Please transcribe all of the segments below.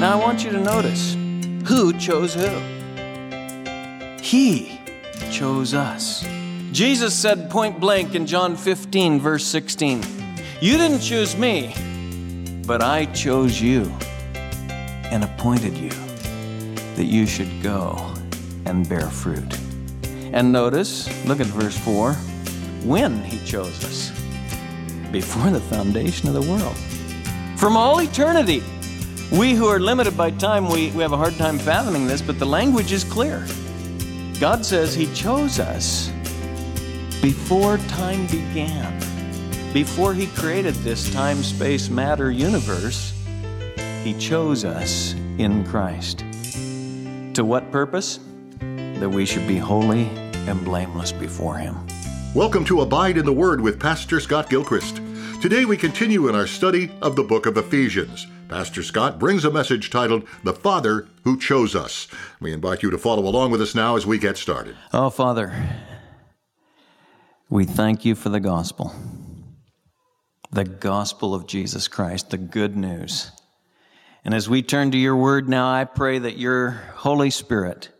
Now I want you to notice who chose who. He chose us. Jesus said point blank in John 15, verse 16, You didn't choose me, but I chose you and appointed you that you should go and bear fruit. And notice, look at verse 4 when he chose us before the foundation of the world. From all eternity. We who are limited by time, we, we have a hard time fathoming this, but the language is clear. God says He chose us before time began, before He created this time, space, matter universe. He chose us in Christ. To what purpose? That we should be holy and blameless before Him. Welcome to Abide in the Word with Pastor Scott Gilchrist. Today we continue in our study of the book of Ephesians. Pastor Scott brings a message titled The Father Who Chose Us. We invite you to follow along with us now as we get started. Oh, Father, we thank you for the gospel, the gospel of Jesus Christ, the good news. And as we turn to your word now, I pray that your Holy Spirit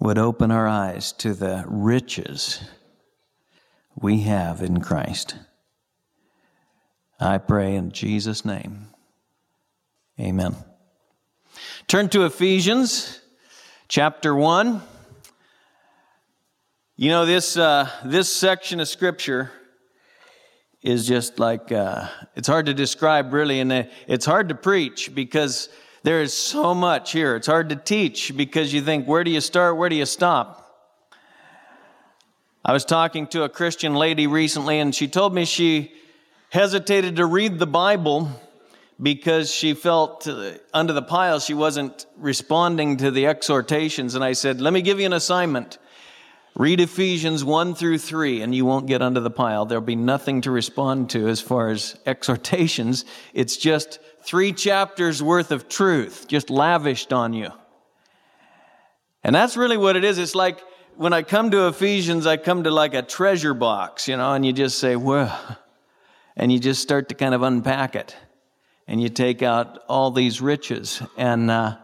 would open our eyes to the riches we have in Christ. I pray in Jesus' name. Amen. Turn to Ephesians chapter 1. You know, this, uh, this section of Scripture is just like, uh, it's hard to describe really, and it's hard to preach because there is so much here. It's hard to teach because you think, where do you start? Where do you stop? I was talking to a Christian lady recently, and she told me she hesitated to read the Bible because she felt under the pile she wasn't responding to the exhortations. And I said, Let me give you an assignment. Read Ephesians 1 through 3, and you won't get under the pile. There'll be nothing to respond to as far as exhortations. It's just three chapters worth of truth, just lavished on you. And that's really what it is. It's like when I come to Ephesians, I come to like a treasure box, you know, and you just say, well, and you just start to kind of unpack it. And you take out all these riches. And uh,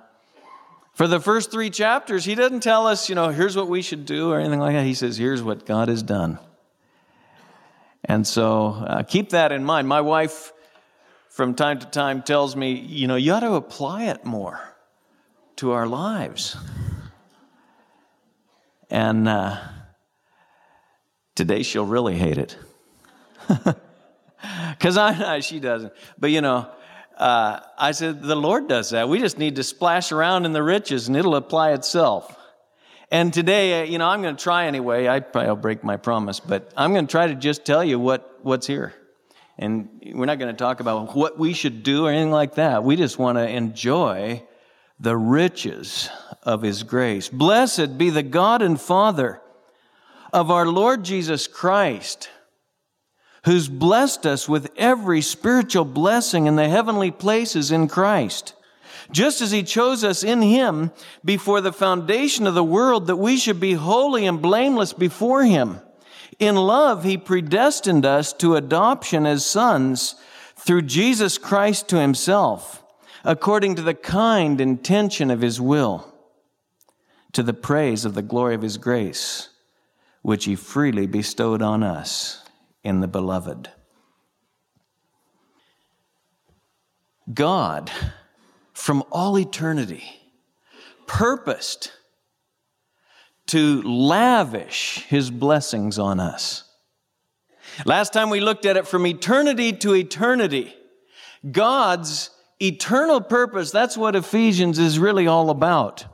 for the first three chapters, he doesn't tell us, you know, here's what we should do or anything like that. He says, here's what God has done. And so uh, keep that in mind. My wife, from time to time, tells me, you know, you ought to apply it more to our lives. And uh, today she'll really hate it. Because I, she doesn't. But you know, uh, I said, the Lord does that. We just need to splash around in the riches and it'll apply itself. And today, uh, you know, I'm going to try anyway. I probably will break my promise, but I'm going to try to just tell you what, what's here. And we're not going to talk about what we should do or anything like that. We just want to enjoy the riches of His grace. Blessed be the God and Father of our Lord Jesus Christ who's blessed us with every spiritual blessing in the heavenly places in Christ. Just as he chose us in him before the foundation of the world that we should be holy and blameless before him. In love, he predestined us to adoption as sons through Jesus Christ to himself, according to the kind intention of his will, to the praise of the glory of his grace, which he freely bestowed on us in the beloved. God, from all eternity, purposed to lavish his blessings on us. Last time we looked at it from eternity to eternity. God's eternal purpose, that's what Ephesians is really all about.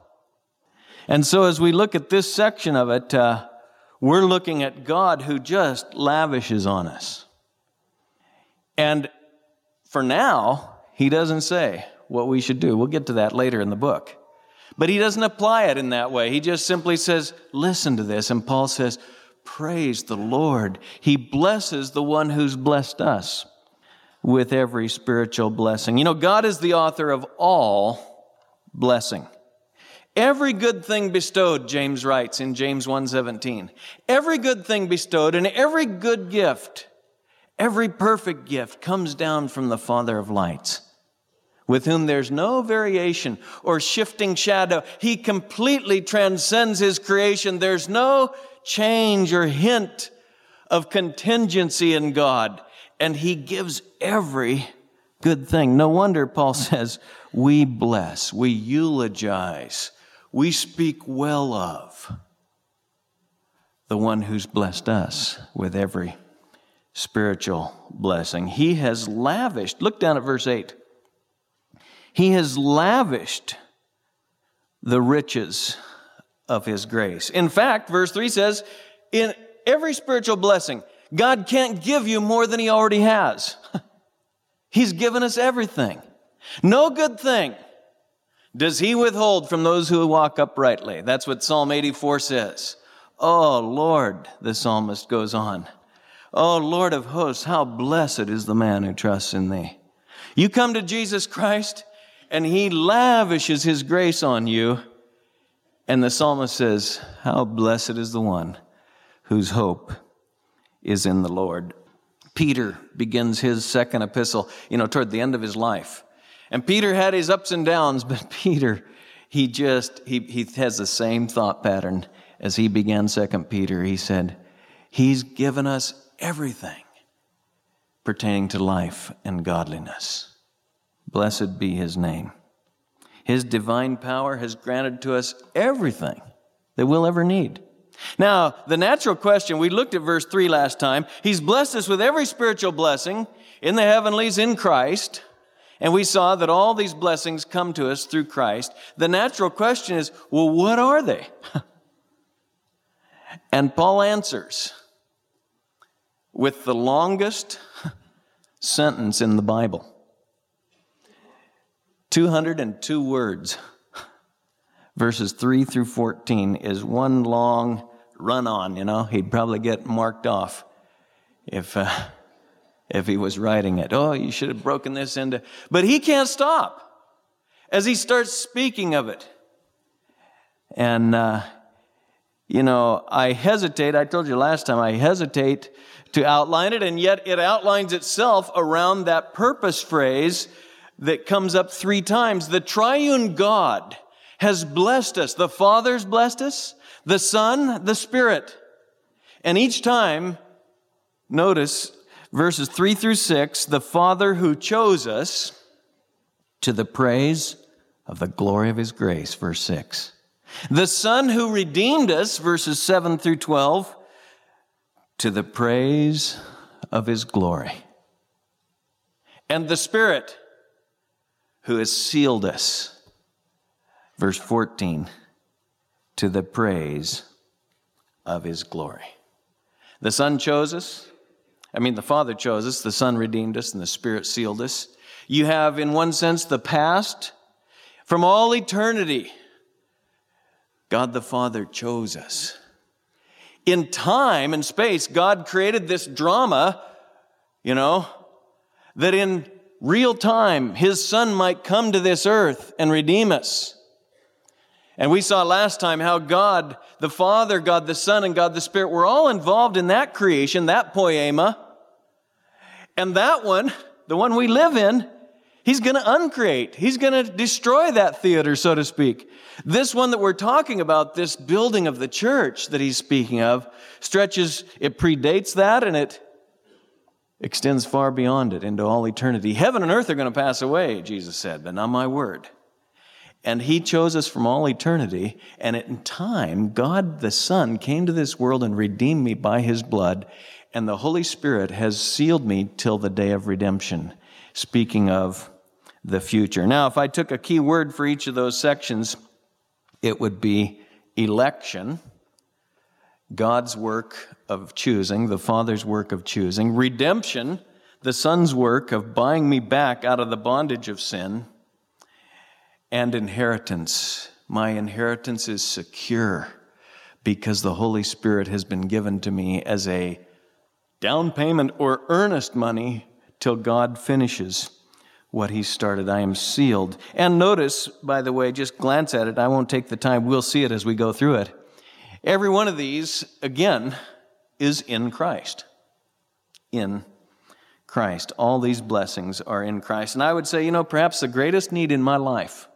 And so as we look at this section of it, uh, we're looking at God who just lavishes on us. And for now, he doesn't say what we should do. We'll get to that later in the book. But he doesn't apply it in that way. He just simply says, listen to this. And Paul says, praise the Lord. He blesses the one who's blessed us with every spiritual blessing. You know, God is the author of all blessing. Every good thing bestowed, James writes in James 1:17. Every good thing bestowed and every good gift, every perfect gift comes down from the Father of lights, with whom there's no variation or shifting shadow. He completely transcends his creation. There's no change or hint of contingency in God. And he gives every good thing. No wonder Paul says, we bless, we eulogize, we speak well of the one who's blessed us with every spiritual blessing. He has lavished, look down at verse 8. He has lavished the riches of His grace. In fact, verse 3 says, in every spiritual blessing, God can't give you more than He already has. He's given us everything. No good thing does He withhold from those who walk uprightly. That's what Psalm 84 says. Oh, Lord, the psalmist goes on. Oh, Lord of hosts, how blessed is the man who trusts in Thee. You come to Jesus Christ, and he lavishes his grace on you. And the psalmist says, How blessed is the one whose hope is in the Lord. Peter begins his second epistle, you know, toward the end of his life. And Peter had his ups and downs, but Peter, he just, he, he has the same thought pattern as he began Second Peter. He said, He's given us everything pertaining to life and godliness. Blessed be his name. His divine power has granted to us everything that we'll ever need. Now, the natural question, we looked at verse 3 last time. He's blessed us with every spiritual blessing in the heavenlies in Christ. And we saw that all these blessings come to us through Christ. The natural question is, well, what are they? and Paul answers with the longest sentence in the Bible. 202 words. Verses 3 through 14 is one long run on, you know. He'd probably get marked off if, uh, if he was writing it. Oh, you should have broken this into. But he can't stop as he starts speaking of it. And, uh, you know, I hesitate, I told you last time, I hesitate to outline it, and yet it outlines itself around that purpose phrase that comes up three times. The triune God has blessed us. The Father's blessed us, the Son, the Spirit. And each time, notice verses three through six, the Father who chose us to the praise of the glory of his grace, verse six. The Son who redeemed us, verses seven through 12, to the praise of his glory. And the Spirit who has sealed us. Verse 14, to the praise of his glory. The Son chose us. I mean, the Father chose us, the Son redeemed us, and the Spirit sealed us. You have, in one sense, the past. From all eternity, God the Father chose us. In time and space, God created this drama, you know, that in real time, his son might come to this earth and redeem us. And we saw last time how God, the Father, God the Son, and God the Spirit were all involved in that creation, that poiema. And that one, the one we live in, he's going to uncreate. He's going to destroy that theater, so to speak. This one that we're talking about, this building of the church that he's speaking of, stretches, it predates that and it extends far beyond it into all eternity. Heaven and earth are going to pass away, Jesus said, but not my word. And he chose us from all eternity. And in time, God the Son came to this world and redeemed me by his blood. And the Holy Spirit has sealed me till the day of redemption. Speaking of the future. Now, if I took a key word for each of those sections, it would be election God's work of choosing, the Father's work of choosing, redemption, the Son's work of buying me back out of the bondage of sin, and inheritance. My inheritance is secure because the Holy Spirit has been given to me as a down payment or earnest money till God finishes what He started. I am sealed. And notice, by the way, just glance at it. I won't take the time. We'll see it as we go through it. Every one of these, again, is in Christ. In Christ. All these blessings are in Christ. And I would say, you know, perhaps the greatest need in my life,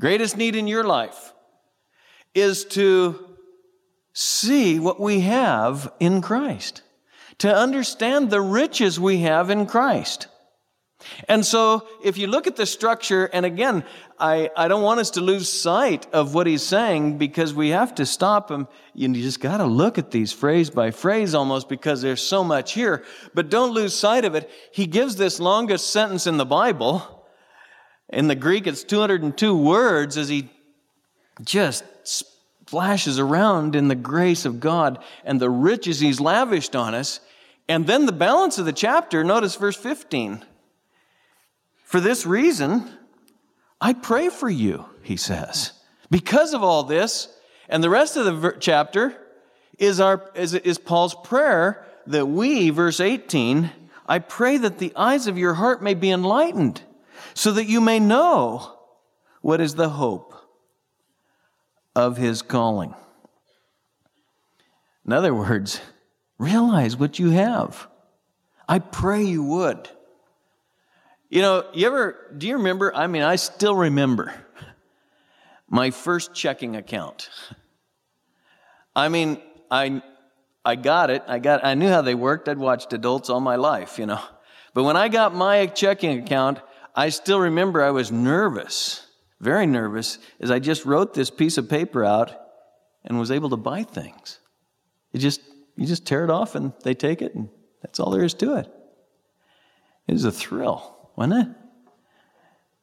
greatest need in your life, is to see what we have in Christ, to understand the riches we have in Christ. And so, if you look at the structure, and again, I, I don't want us to lose sight of what he's saying because we have to stop him. You just got to look at these phrase by phrase almost because there's so much here. But don't lose sight of it. He gives this longest sentence in the Bible. In the Greek, it's 202 words as he just splashes around in the grace of God and the riches he's lavished on us. And then the balance of the chapter, notice verse 15. For this reason, I pray for you, he says. Because of all this, and the rest of the chapter is, our, is, is Paul's prayer that we, verse 18, I pray that the eyes of your heart may be enlightened, so that you may know what is the hope of his calling. In other words, realize what you have. I pray you would. You know, you ever, do you remember? I mean, I still remember my first checking account. I mean, I, I got it. I got, I knew how they worked. I'd watched adults all my life, you know. But when I got my checking account, I still remember I was nervous, very nervous, as I just wrote this piece of paper out and was able to buy things. It just, you just tear it off and they take it, and that's all there is to it. It was a thrill wasn't it?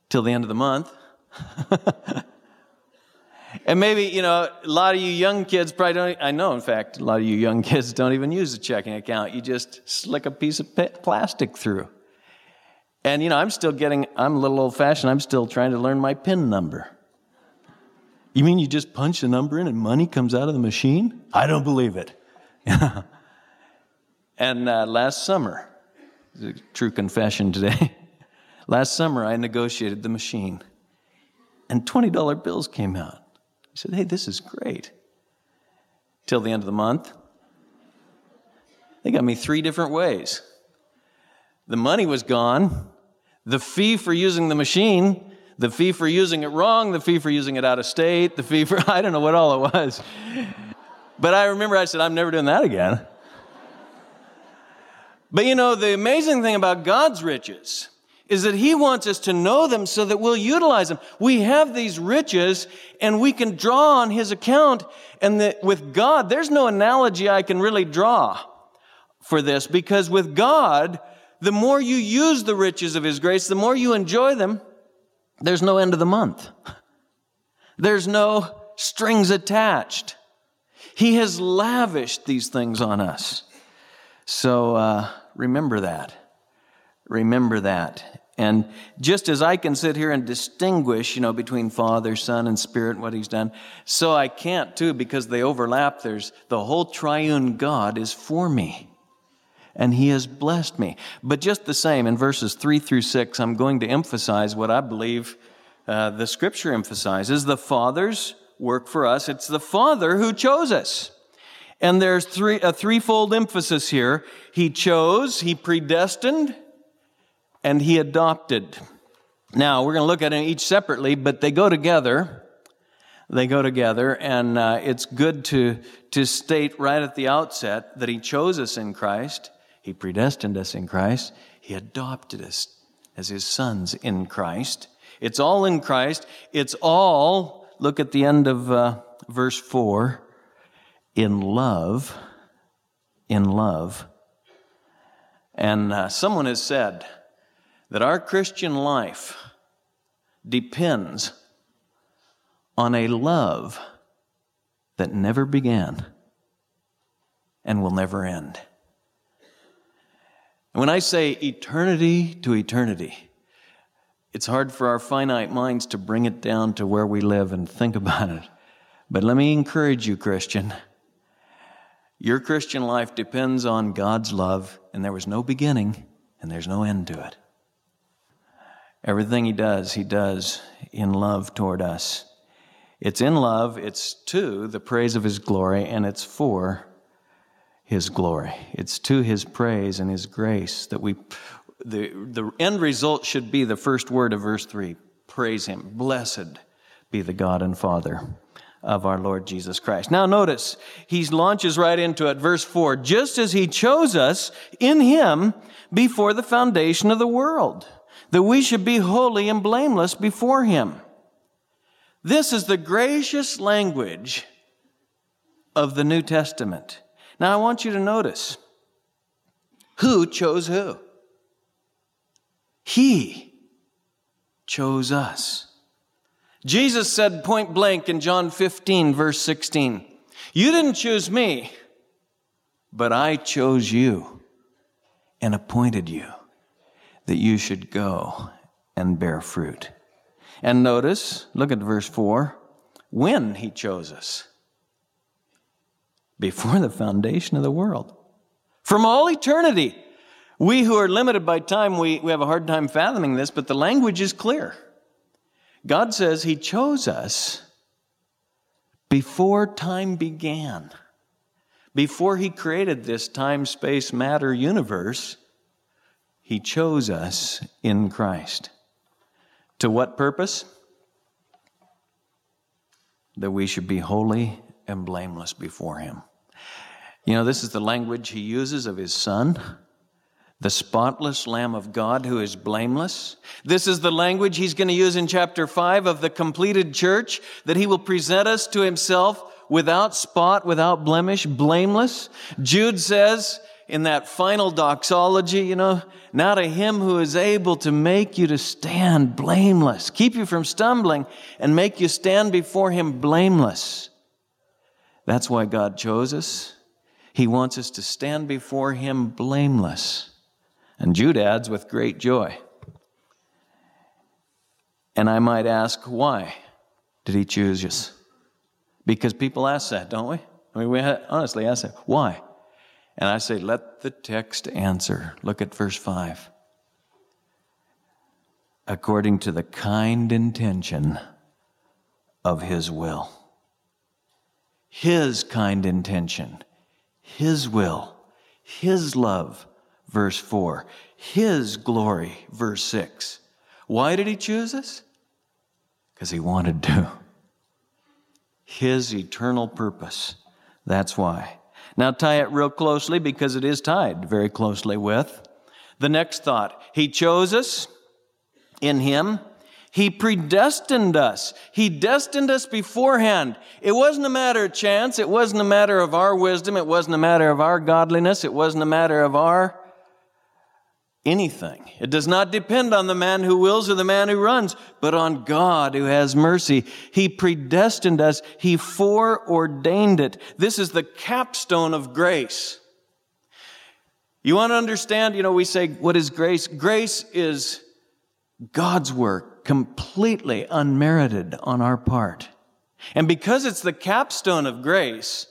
Till the end of the month. and maybe, you know, a lot of you young kids probably don't, I know, in fact, a lot of you young kids don't even use a checking account. You just slick a piece of plastic through. And, you know, I'm still getting, I'm a little old fashioned, I'm still trying to learn my PIN number. You mean you just punch the number in and money comes out of the machine? I don't believe it. and uh, last summer, true confession today. Last summer, I negotiated the machine, and $20 bills came out. I said, hey, this is great. Till the end of the month, they got me three different ways. The money was gone, the fee for using the machine, the fee for using it wrong, the fee for using it out of state, the fee for, I don't know what all it was. But I remember I said, I'm never doing that again. But you know, the amazing thing about God's riches is that He wants us to know them so that we'll utilize them. We have these riches and we can draw on His account. And that with God, there's no analogy I can really draw for this because with God, the more you use the riches of His grace, the more you enjoy them, there's no end of the month. There's no strings attached. He has lavished these things on us. So uh, remember that. Remember that. And just as I can sit here and distinguish, you know, between Father, Son, and Spirit, what He's done, so I can't too because they overlap. There's the whole triune God is for me. And He has blessed me. But just the same, in verses three through six, I'm going to emphasize what I believe uh, the Scripture emphasizes the Father's work for us. It's the Father who chose us. And there's three, a threefold emphasis here. He chose, He predestined, and he adopted. Now, we're going to look at them each separately, but they go together. They go together, and uh, it's good to, to state right at the outset that he chose us in Christ, he predestined us in Christ, he adopted us as his sons in Christ. It's all in Christ. It's all, look at the end of uh, verse 4, in love. In love. And uh, someone has said, that our Christian life depends on a love that never began and will never end. And when I say eternity to eternity, it's hard for our finite minds to bring it down to where we live and think about it. But let me encourage you, Christian. Your Christian life depends on God's love, and there was no beginning and there's no end to it. Everything he does, he does in love toward us. It's in love, it's to the praise of his glory, and it's for His glory. It's to His praise and His grace that we, the, the end result should be the first word of verse 3 praise Him. Blessed be the God and Father of our Lord Jesus Christ. Now, notice, he launches right into it. Verse 4 just as he chose us in him before the foundation of the world, that we should be holy and blameless before him. This is the gracious language of the New Testament. Now, I want you to notice who chose who? He chose us. Jesus said point blank in John 15, verse 16, You didn't choose me, but I chose you and appointed you that you should go and bear fruit. And notice, look at verse 4 when he chose us before the foundation of the world. From all eternity. We who are limited by time, we, we have a hard time fathoming this, but the language is clear. God says He chose us before time began. Before He created this time, space, matter universe, He chose us in Christ. To what purpose? That we should be holy and blameless before Him. You know, this is the language He uses of His Son the spotless Lamb of God who is blameless. This is the language he's going to use in chapter 5 of the completed church, that he will present us to himself without spot, without blemish, blameless. Jude says in that final doxology, you know, now to him who is able to make you to stand blameless, keep you from stumbling, and make you stand before him blameless. That's why God chose us. He wants us to stand before him blameless. And Jude adds, with great joy. And I might ask, why did he choose us? Because people ask that, don't we? I mean, we honestly ask that. Why? And I say, let the text answer. Look at verse 5. According to the kind intention of his will. His kind intention, his will, his love verse 4. His glory, verse 6. Why did he choose us? Because he wanted to. His eternal purpose. That's why. Now tie it real closely because it is tied very closely with the next thought. He chose us in him. He predestined us. He destined us beforehand. It wasn't a matter of chance. It wasn't a matter of our wisdom. It wasn't a matter of our godliness. It wasn't a matter of our anything. It does not depend on the man who wills or the man who runs, but on God who has mercy. He predestined us. He foreordained it. This is the capstone of grace. You want to understand, you know, we say, what is grace? Grace is God's work, completely unmerited on our part. And because it's the capstone of grace,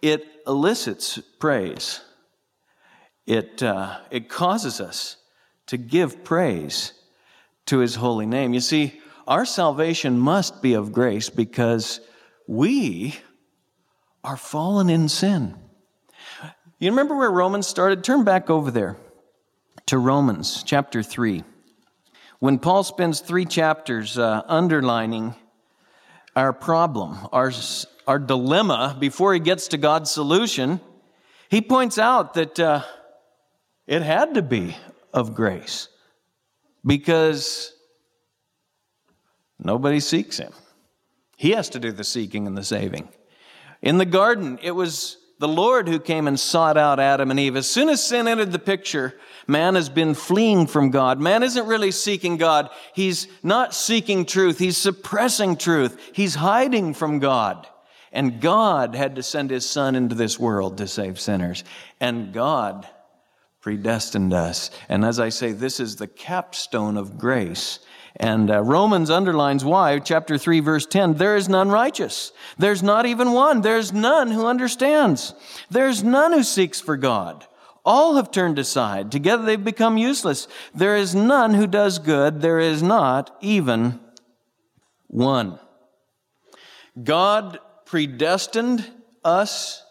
it elicits praise it, uh, it causes us to give praise to his holy name. You see, our salvation must be of grace because we are fallen in sin. You remember where Romans started? Turn back over there to Romans chapter 3. When Paul spends three chapters uh, underlining our problem, our, our dilemma, before he gets to God's solution, he points out that. Uh, it had to be of grace because nobody seeks him. He has to do the seeking and the saving. In the garden, it was the Lord who came and sought out Adam and Eve. As soon as sin entered the picture, man has been fleeing from God. Man isn't really seeking God. He's not seeking truth. He's suppressing truth. He's hiding from God. And God had to send his son into this world to save sinners. And God predestined us. And as I say, this is the capstone of grace. And uh, Romans underlines why, chapter 3, verse 10 there is none righteous. There's not even one. There's none who understands. There's none who seeks for God. All have turned aside. Together they've become useless. There is none who does good. There is not even one. God predestined us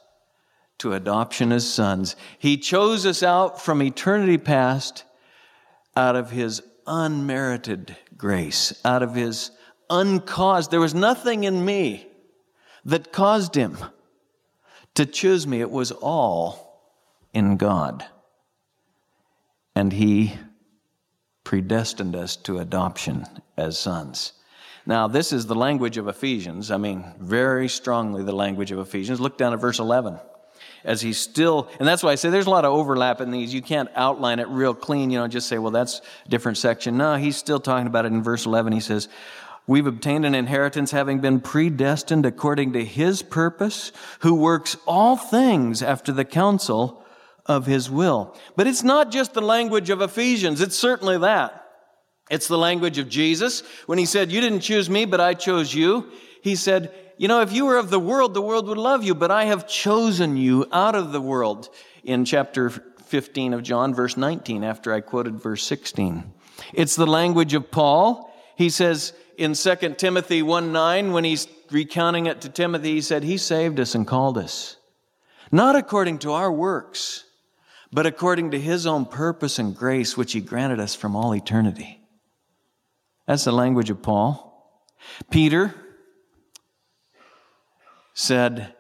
to adoption as sons. He chose us out from eternity past out of his unmerited grace, out of his uncaused. There was nothing in me that caused him to choose me. It was all in God. And he predestined us to adoption as sons. Now, this is the language of Ephesians. I mean, very strongly the language of Ephesians. Look down at verse 11 as he's still, and that's why I say there's a lot of overlap in these. You can't outline it real clean, you know, just say, well, that's a different section. No, he's still talking about it in verse 11. He says, We've obtained an inheritance having been predestined according to his purpose, who works all things after the counsel of his will. But it's not just the language of Ephesians, it's certainly that. It's the language of Jesus. When he said, You didn't choose me, but I chose you, he said, you know, if you were of the world, the world would love you, but I have chosen you out of the world in chapter 15 of John, verse 19, after I quoted verse 16. It's the language of Paul. He says in 2 Timothy 1 9, when he's recounting it to Timothy, he said, He saved us and called us, not according to our works, but according to His own purpose and grace, which He granted us from all eternity. That's the language of Paul. Peter, said,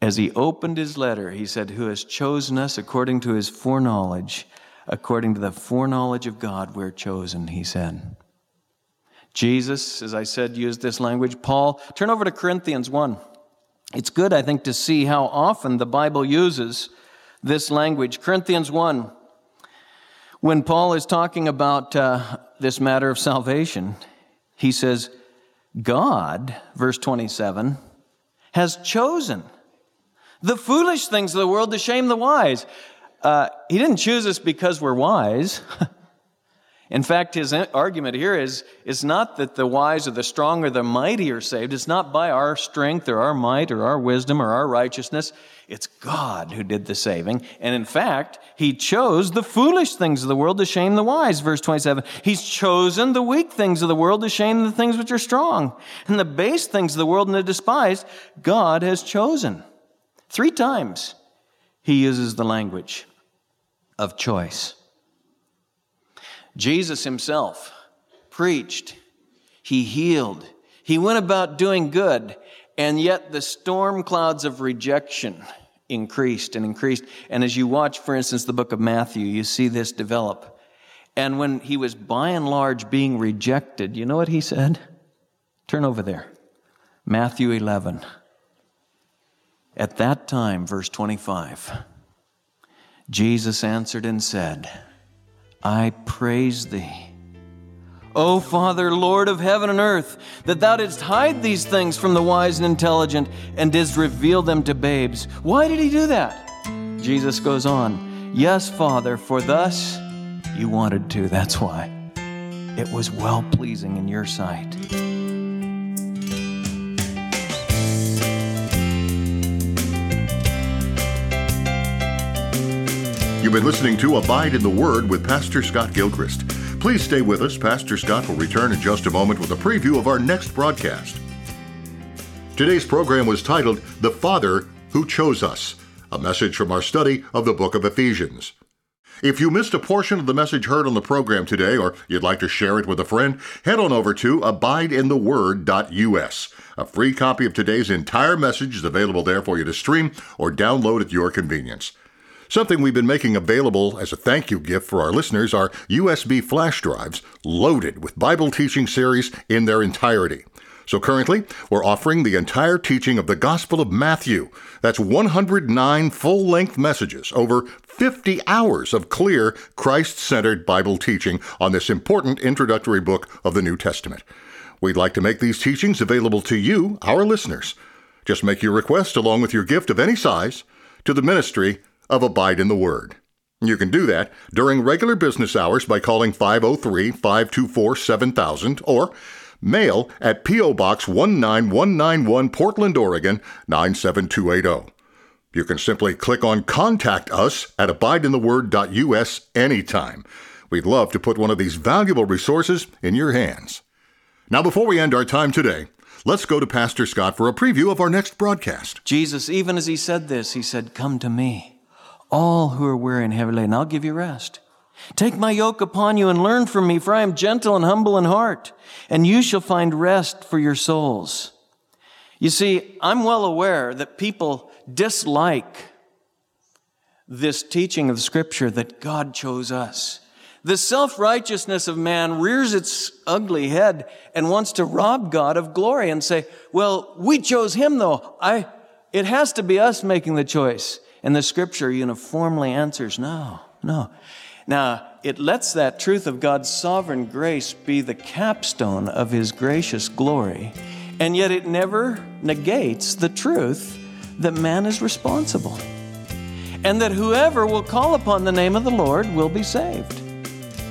as he opened his letter, he said, Who has chosen us according to his foreknowledge, according to the foreknowledge of God, we're chosen, he said. Jesus, as I said, used this language. Paul, turn over to Corinthians 1. It's good, I think, to see how often the Bible uses this language. Corinthians 1, when Paul is talking about uh, this matter of salvation, he says, God, verse 27, has chosen the foolish things of the world to shame the wise. Uh, he didn't choose us because we're wise. In fact, his argument here is, it's not that the wise or the strong or the mighty are saved. It's not by our strength or our might or our wisdom or our righteousness. It's God who did the saving. And in fact, he chose the foolish things of the world to shame the wise. Verse 27. He's chosen the weak things of the world to shame the things which are strong. And the base things of the world and the despised, God has chosen. Three times he uses the language of choice. Jesus himself preached, he healed, he went about doing good, and yet the storm clouds of rejection increased and increased. And as you watch, for instance, the book of Matthew, you see this develop. And when he was by and large being rejected, you know what he said? Turn over there. Matthew 11. At that time, verse 25, Jesus answered and said, I praise thee. O Father, Lord of heaven and earth, that thou didst hide these things from the wise and intelligent and didst reveal them to babes. Why did he do that? Jesus goes on, Yes, Father, for thus you wanted to. That's why. It was well pleasing in your sight. Been listening to Abide in the Word with Pastor Scott Gilchrist. Please stay with us. Pastor Scott will return in just a moment with a preview of our next broadcast. Today's program was titled The Father Who Chose Us, a message from our study of the book of Ephesians. If you missed a portion of the message heard on the program today, or you'd like to share it with a friend, head on over to abideintheword.us. A free copy of today's entire message is available there for you to stream or download at your convenience. Something we've been making available as a thank you gift for our listeners are USB flash drives loaded with Bible teaching series in their entirety. So currently, we're offering the entire teaching of the Gospel of Matthew. That's 109 full length messages, over 50 hours of clear, Christ centered Bible teaching on this important introductory book of the New Testament. We'd like to make these teachings available to you, our listeners. Just make your request along with your gift of any size to the ministry of Abide in the Word. You can do that during regular business hours by calling 503 524 7000 or mail at P.O. Box 19191 Portland, Oregon 97280. You can simply click on Contact Us at abideintheword.us anytime. We'd love to put one of these valuable resources in your hands. Now, before we end our time today, Let's go to Pastor Scott for a preview of our next broadcast. Jesus, even as he said this, he said, Come to me, all who are weary and heavy laden, I'll give you rest. Take my yoke upon you and learn from me, for I am gentle and humble in heart, and you shall find rest for your souls. You see, I'm well aware that people dislike this teaching of Scripture that God chose us. The self righteousness of man rears its ugly head and wants to rob God of glory and say, Well, we chose him though. I, it has to be us making the choice. And the Scripture uniformly answers, No, no. Now, it lets that truth of God's sovereign grace be the capstone of His gracious glory, and yet it never negates the truth that man is responsible and that whoever will call upon the name of the Lord will be saved.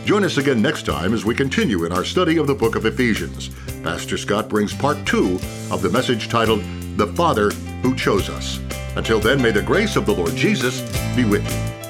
Join us again next time as we continue in our study of the book of Ephesians. Pastor Scott brings part two of the message titled, The Father Who Chose Us. Until then, may the grace of the Lord Jesus be with you.